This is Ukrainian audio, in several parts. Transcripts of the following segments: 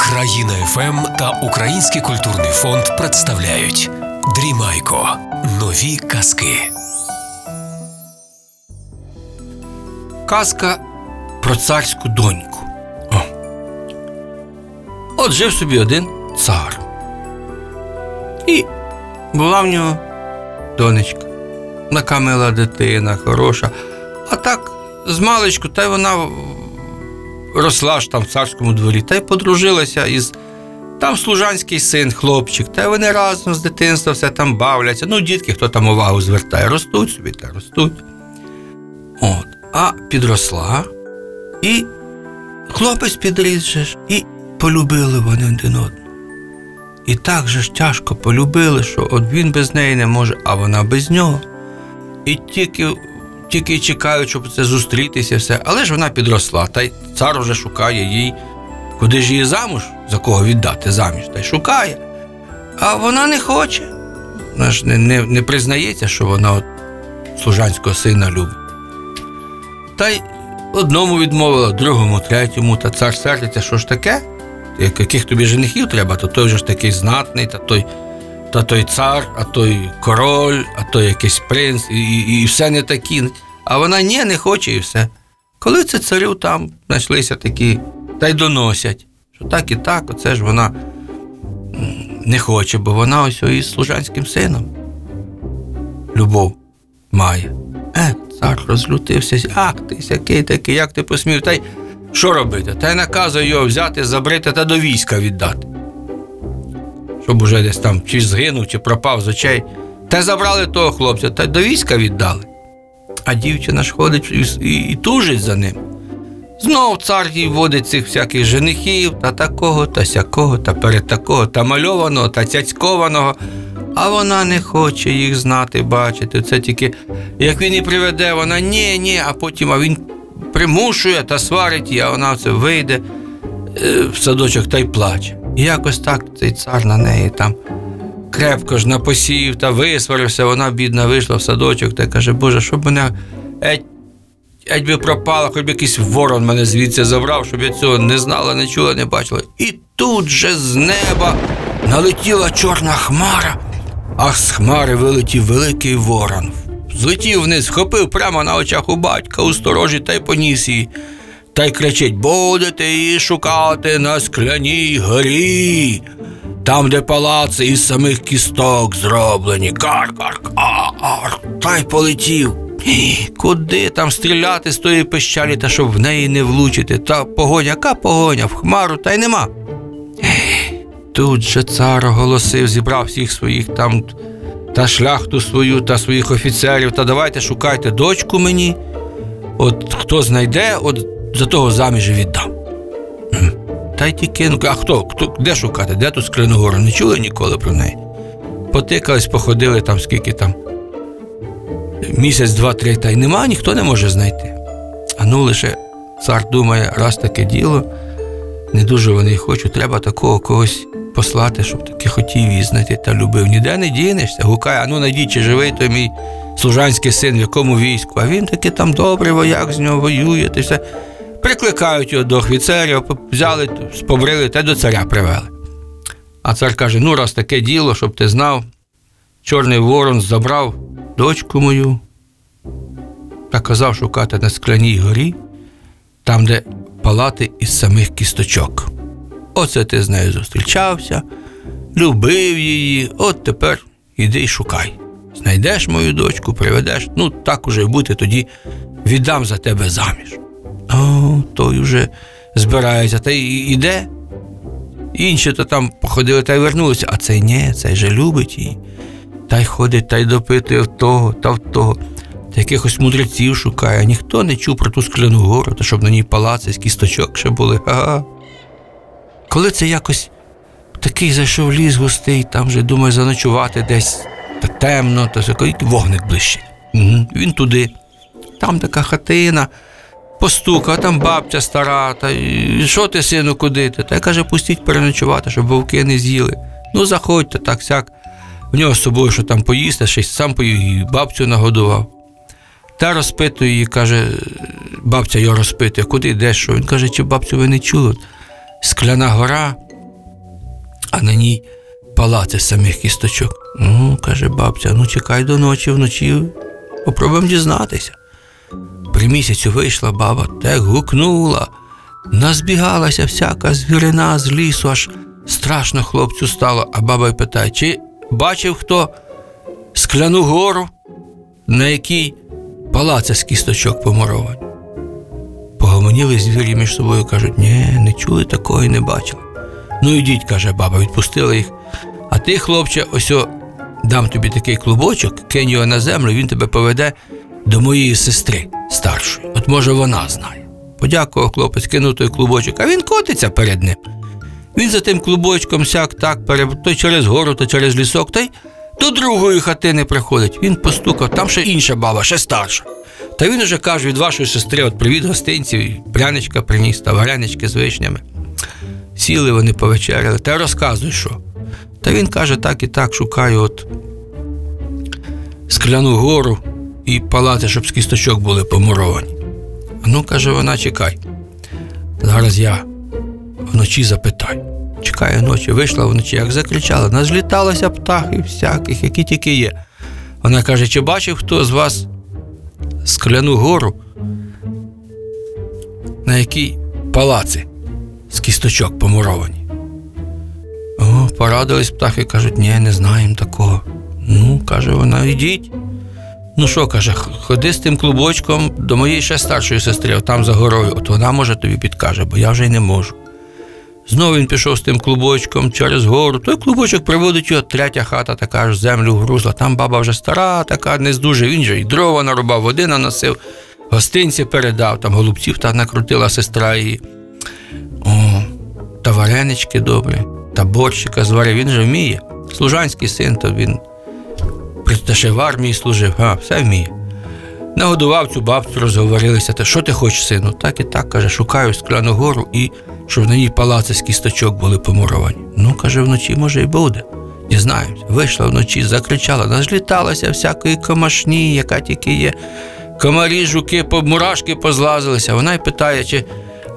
Країна ФМ та Український культурний фонд представляють Дрімайко. Нові казки. Казка про царську доньку. О. От жив собі один цар. І була в нього донечка. Така мила дитина, хороша. А так, з маличку, та й вона росла ж там в царському дворі, та й подружилася із там служанський син, хлопчик, та вони разом з дитинства все там бавляться. Ну, дітки, хто там увагу звертає, ростуть собі та ростуть. От. А підросла, і хлопець підріс же ж, і полюбили вони один одного. І так же ж тяжко полюбили, що от він без неї не може, а вона без нього. І тільки, тільки чекають, щоб це зустрітися, все. Але ж вона підросла, та й цар вже шукає їй, куди ж її замуж, за кого віддати заміж, та й шукає. А вона не хоче. Вона ж не, не, не признається, що вона от служанського сина любить. Та й одному відмовила, другому, третьому, та цар сердиться, що ж таке? Яких тобі женихів треба, то той вже ж такий знатний, та той, та той цар, а той король, а той якийсь принц, і, і, і все не такі. А вона ні, не хоче і все. Коли це царю там знайшлися такі, та й доносять, що так і так, оце ж вона не хоче, бо вона ось із служанським сином. Любов має. Е, цар розлютився. Ах ти сякий такий, як ти посмів? Та й що робити? Та й наказує його взяти, забрити та до війська віддати. Щоб уже десь там чи згинув, чи пропав з очей. Та й забрали того хлопця, та й до війська віддали. А дівчина ж ходить і, і, і тужить за ним. Знов цар їй водить цих всяких женихів, та такого, та сякого, та перед такого, та мальованого, та цяцькованого. А вона не хоче їх знати, бачити. Це тільки як він і приведе, вона ні, ні, а потім а він примушує та сварить її, а вона це вийде е, в садочок та й плаче. І якось так цей цар на неї там крепко ж напосів та висварився, вона бідна вийшла в садочок та каже, Боже, щоб мене еть, еть би пропала, хоч би якийсь ворон мене звідси забрав, щоб я цього не знала, не чула, не бачила. І тут же з неба налетіла чорна хмара, а з хмари вилетів великий ворон. Злетів вниз, вхопив прямо на очах у батька у сторожі та й поніс її. Та й кричить: будете її шукати на скляній горі, там, де палаци із самих кісток зроблені. Кар-кар-кар. Та й полетів. Куди там стріляти з тої пещалі, та щоб в неї не влучити? Та погоня, яка погоня, в хмару, та й нема. Тут же цар оголосив, зібрав всіх своїх там та шляхту свою, та своїх офіцерів, та давайте шукайте дочку мені. От хто знайде, от за того заміж віддам. Та й тільки, ну, а хто? хто? Де шукати? Де тут Склиногору? Не чули ніколи про неї. Потикались, походили там, скільки там. Місяць, два-три, та й нема, ніхто не може знайти. А ну лише цар думає, раз таке діло, не дуже вони й хочуть, треба такого когось послати, щоб таки хотів її знайти та любив. Ніде не дінешся, гукає, а ну найдіть, чи живий той мій служанський син, в якому війську. А він таки там добрий вояк з нього воює, й все. Прикликають його до офіцерів, взяли, побрили та до царя привели. А цар каже: ну, раз таке діло, щоб ти знав, чорний ворон забрав дочку мою та казав шукати на скляній горі, там, де палати із самих кісточок. Оце ти з нею зустрічався, любив її, от тепер іди й шукай. Знайдеш мою дочку, приведеш, ну так уже бути, тоді віддам за тебе заміж. О, той уже збирається, та й іде. Інші то там походили та й вернулися, а цей ні, цей же любить її. Та й ходить, та й допитує в того та в того. Та якихось мудреців шукає, ніхто не чув про ту скляну гору, та щоб на ній палаци з кісточок ще були. Ага. Коли це якось такий зайшов ліс густий, там вже думає заночувати десь та темно, та вогник ближче. Угу. Він туди. Там така хатина, постукав, там бабця стара, та що ти, сину, куди ти? Та й каже, пустіть переночувати, щоб вовки не з'їли. Ну, заходьте, так сяк. В нього з собою, що там поїсти, й сам поїв і бабцю нагодував. Та розпитує її, каже, бабця його розпитує, куди йдеш, що? Він каже, чи бабцю ви не чули? скляна гора, а на ній палаци самих кісточок. Ну, каже бабця, ну чекай до ночі вночі, попробуємо дізнатися. При місяцю вийшла баба, так гукнула, назбігалася всяка звірина з лісу, аж страшно хлопцю стало, а баба й питає, чи бачив хто скляну гору, на якій палаци з кісточок помуровані? Погомоніли звірі між собою, кажуть, ні, не чули такого і не бачили. Ну ідіть, каже баба, відпустила їх. А ти, хлопче, ось о, дам тобі такий клубочок, кинь його на землю, він тебе поведе до моєї сестри старшої. От може вона знає. Подякував хлопець, кинув той клубочок, а він котиться перед ним. Він за тим клубочком сяк так, пере... то через гору, то через лісок, та й до другої хатини приходить. Він постукав, там ще інша баба, ще старша. Та він уже каже від вашої сестри, от привіт гостинців, пряничка приніс та варенички з вишнями. Сіли вони повечеряли, та розказуй, що. Та він каже, так і так шукаю от скляну гору і палати, щоб з кісточок були помуровані. Ну, каже вона, чекай. Зараз я вночі запитаю. Чекає ночі, вийшла вночі, як закричала, назліталися птахи всяких, які тільки є. Вона каже: чи бачив хто з вас скляну гору, на якій палаци з кісточок помуровані? О, порадились птахи, кажуть, ні, не знаємо такого. Ну, каже вона, йдіть. Ну що, каже, ходи з тим клубочком до моєї ще старшої сестри, там за горою, от вона може тобі підкаже, бо я вже й не можу. Знову він пішов з тим клубочком через гору. Той клубочок приводить його, третя хата така в землю вгрузла. Там баба вже стара, така не здуже. Він же й дрова нарубав, води наносив, гостинці передав, там голубців та накрутила сестра її. О, та варенички добрі, та борщика зварив. Він же вміє. Служанський син, то він при- ще в армії служив, а, все вміє. Нагодував цю бабцю, розговорилися. Та що ти хочеш, сину? Так і так, каже, шукаю скляну гору і щоб на ній палаци з кісточок були помуровані. Ну, каже, вночі, може, і буде. Дізнаємося. Вийшла вночі, закричала, назліталася всякої комашні, яка тільки є. Комарі, жуки, мурашки позлазилися. Вона й питає, чи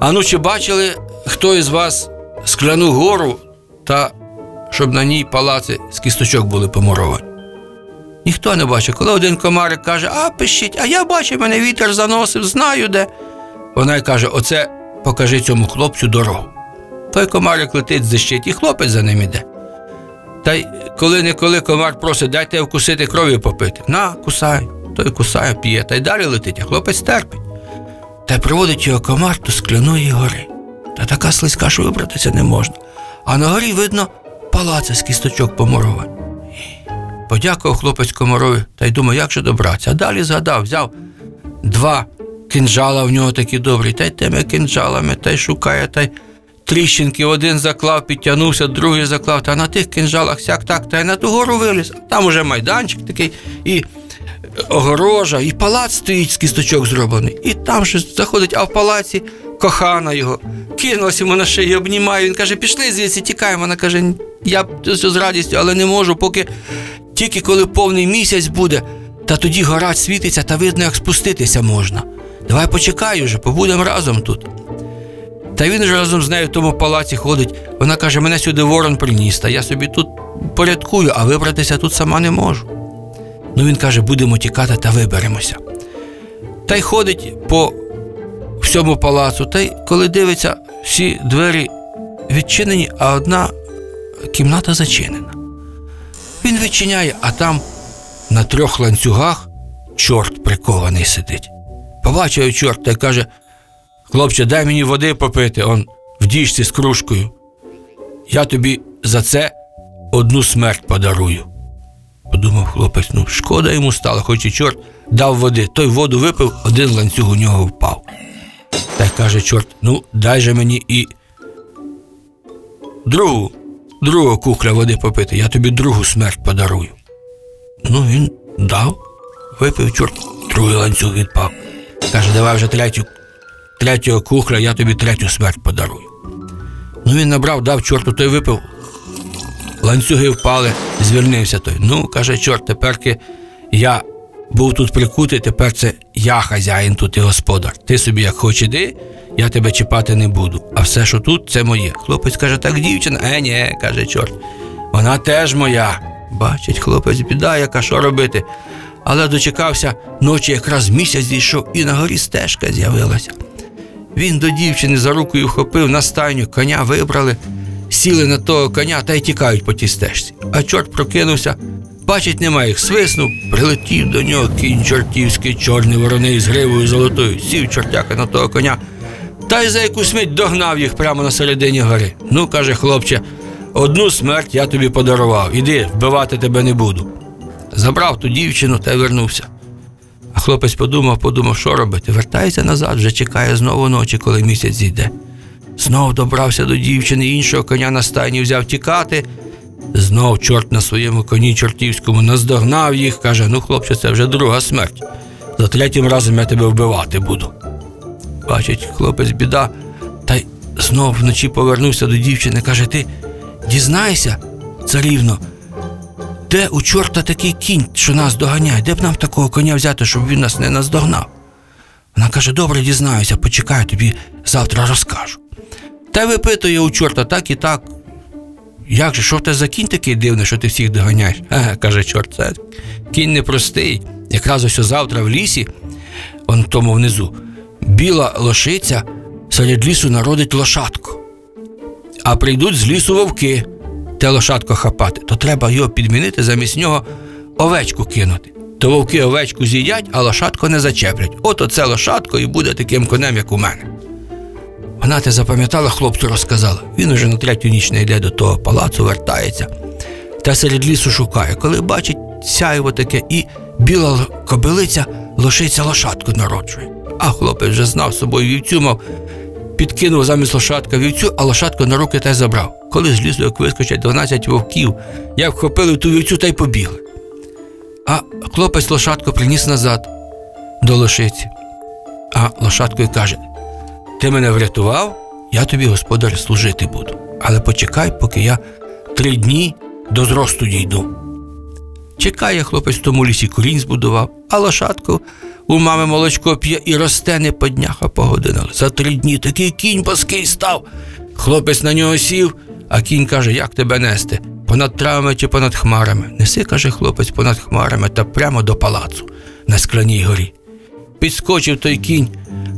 а ну чи бачили хто із вас скляну гору та щоб на ній палаци з кісточок були помуровані? Ніхто не бачив. Коли один комарик каже, а пишіть, а я бачив, мене вітер заносив, знаю де. Вона й каже: оце покажи цьому хлопцю дорогу. Той комарик летить зищить, і хлопець за ним іде. Та й коли-неколи комар просить, дайте вкусити кров'ю попити. На, кусай. Той кусає, п'є, та й далі летить, а хлопець терпить. Та приводить його комар до скляної гори. Та така слизька, що вибратися не можна. А на горі видно палаци з кісточок помуровані. Подякував хлопець комарові та й думав, як же добратися. А далі згадав, взяв два кинджала в нього такі добрі, та й тими кинджалами, та й шукає, та й тріщинки один заклав, підтягнувся, другий заклав, та на тих кинджалах сяк так, та й на ту гору виліз. Там уже майданчик такий, і огорожа, і палац стоїть з кісточок зроблений. І там же заходить, а в палаці кохана його. Кинулась йому на шию, обнімає. Він каже, пішли звідси, тікаємо. Вона каже, я б з радістю, але не можу, поки тільки коли повний місяць буде, та тоді гора світиться та видно, як спуститися можна. Давай почекай уже, побудемо разом тут. Та він же разом з нею в тому палаці ходить. Вона каже, мене сюди ворон приніс, та я собі тут порядкую, а вибратися тут сама не можу. Ну він каже, будемо тікати та виберемося. Та й ходить по всьому палацу, та й коли дивиться, всі двері відчинені, а одна кімната зачинена. Він відчиняє, а там на трьох ланцюгах чорт прикований сидить. Побачив чорт та каже: Хлопче, дай мені води попити, он в діжці з кружкою. Я тобі за це одну смерть подарую. Подумав хлопець, ну шкода йому стало, хоч і чорт дав води. Той воду випив, один ланцюг у нього впав. Та й каже чорт, ну дай же мені і другу, другого кухля води попити, я тобі другу смерть подарую. Ну, він дав, випив чорт, другий ланцюг відпав. Каже, давай вже третю, третього кухля, я тобі третю смерть подарую. Ну він набрав, дав чорту, той випив. Ланцюги впали, звільнився той. Ну, каже, чорт, теперки я був тут прикутий, тепер це я хазяїн тут і господар. Ти собі як хоч іди, я тебе чіпати не буду. А все, що тут, це моє. Хлопець каже, так дівчина, е, ні, каже чорт. Вона теж моя. Бачить, хлопець біда, яка що робити. Але дочекався ночі, якраз місяць зійшов, і на горі стежка з'явилася. Він до дівчини за рукою вхопив на стайню, коня вибрали, сіли на того коня та й тікають по тій стежці. А чорт прокинувся, бачить, нема їх, свиснув, прилетів до нього кінь чортівський, чорний вороний з гривою золотою, сів чортяка на того коня, та й за якусь мить догнав їх прямо на середині гори. Ну, каже хлопче, одну смерть я тобі подарував, іди, вбивати тебе не буду. Забрав ту дівчину та й вернувся. А хлопець подумав, подумав, що робити. Вертається назад, вже чекає знову ночі, коли місяць зійде. Знов добрався до дівчини, іншого коня на стайні взяв тікати. Знов чорт на своєму коні чортівському наздогнав їх, каже: ну, хлопче, це вже друга смерть. За третім разом я тебе вбивати буду. Бачить, хлопець біда, та й знов вночі повернувся до дівчини, каже: Ти дізнайся, царівно, де у чорта такий кінь, що нас доганяє? Де б нам такого коня взяти, щоб він нас не наздогнав? Вона каже: добре, дізнаюся, почекай, тобі завтра розкажу. Та випитує у чорта так і так. Як же, що в тебе за кінь такий дивний, що ти всіх доганяєш? Ага, каже чорт, це кінь непростий. Якраз ось завтра в лісі, он тому внизу, біла лошиця серед лісу народить лошадку. А прийдуть з лісу вовки те лошадко хапати, то треба його підмінити, замість нього овечку кинути. То вовки овечку з'їдять, а лошадку не зачеплять. От оце лошадко і буде таким конем, як у мене. Вона те запам'ятала, хлопцю розказала. Він уже на третю ніч не йде до того палацу, вертається та серед лісу шукає, коли бачить сяйво таке, і біла кобилиця лошиця лошадку народжує. А хлопець вже знав собою вівцю, мав, підкинув замість лошадка вівцю, а лошадку на руки та й забрав. Коли з лісу, як вискочать 12 вовків, як вхопили ту вівцю та й побігли. А хлопець лошадку приніс назад до лошиці. А лошадку й каже: Ти мене врятував, я тобі, господар, служити буду. Але почекай, поки я три дні до зросту дійду. Чекає хлопець в тому лісі корінь збудував, а лошадку у мами молочко п'є і росте не по днях, а по годинах. За три дні такий кінь боский став. Хлопець на нього сів, а кінь каже, як тебе нести? Понад травами чи понад хмарами? Неси, каже хлопець, понад хмарами та прямо до палацу на скляній горі. Підскочив той кінь,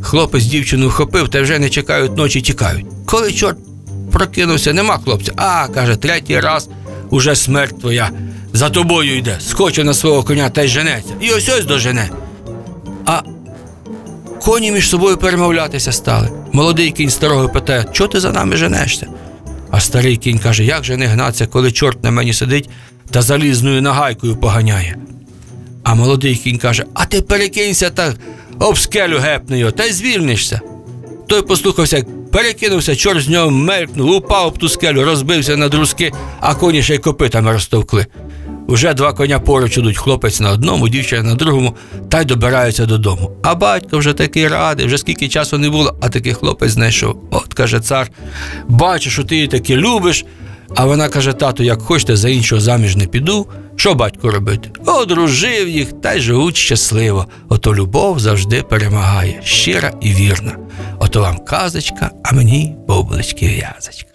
хлопець дівчину вхопив та вже не чекають ночі, тікають. Коли чорт прокинувся, нема хлопця. А, каже, третій раз уже смерть твоя за тобою йде. Скочив на свого коня та й женеться. І ось ось дожене. А коні між собою перемовлятися стали. Молодий кінь старого питає, чого ти за нами женешся? А старий кінь каже, як же не гнатися, коли чорт на мені сидить та залізною нагайкою поганяє. А молодий кінь каже: А ти перекинься та об скелю гепни його, та й звільнишся. Той послухався, перекинувся, чорт з нього мелькнув, упав об ту скелю, розбився на друзки, а коні ще й копитами розтовкли. Уже два коня поруч ідуть, хлопець на одному, дівчина на другому, та й добираються додому. А батько вже такий радий, вже скільки часу не було, а такий хлопець знайшов. От каже цар, бачу, що ти її таки любиш. А вона каже: тату, як хочете, за іншого заміж не піду. Що батько робити? Одружив їх та й живуть щасливо. Ото любов завжди перемагає, щира і вірна. Ото вам казочка, а мені бублички в'язочка.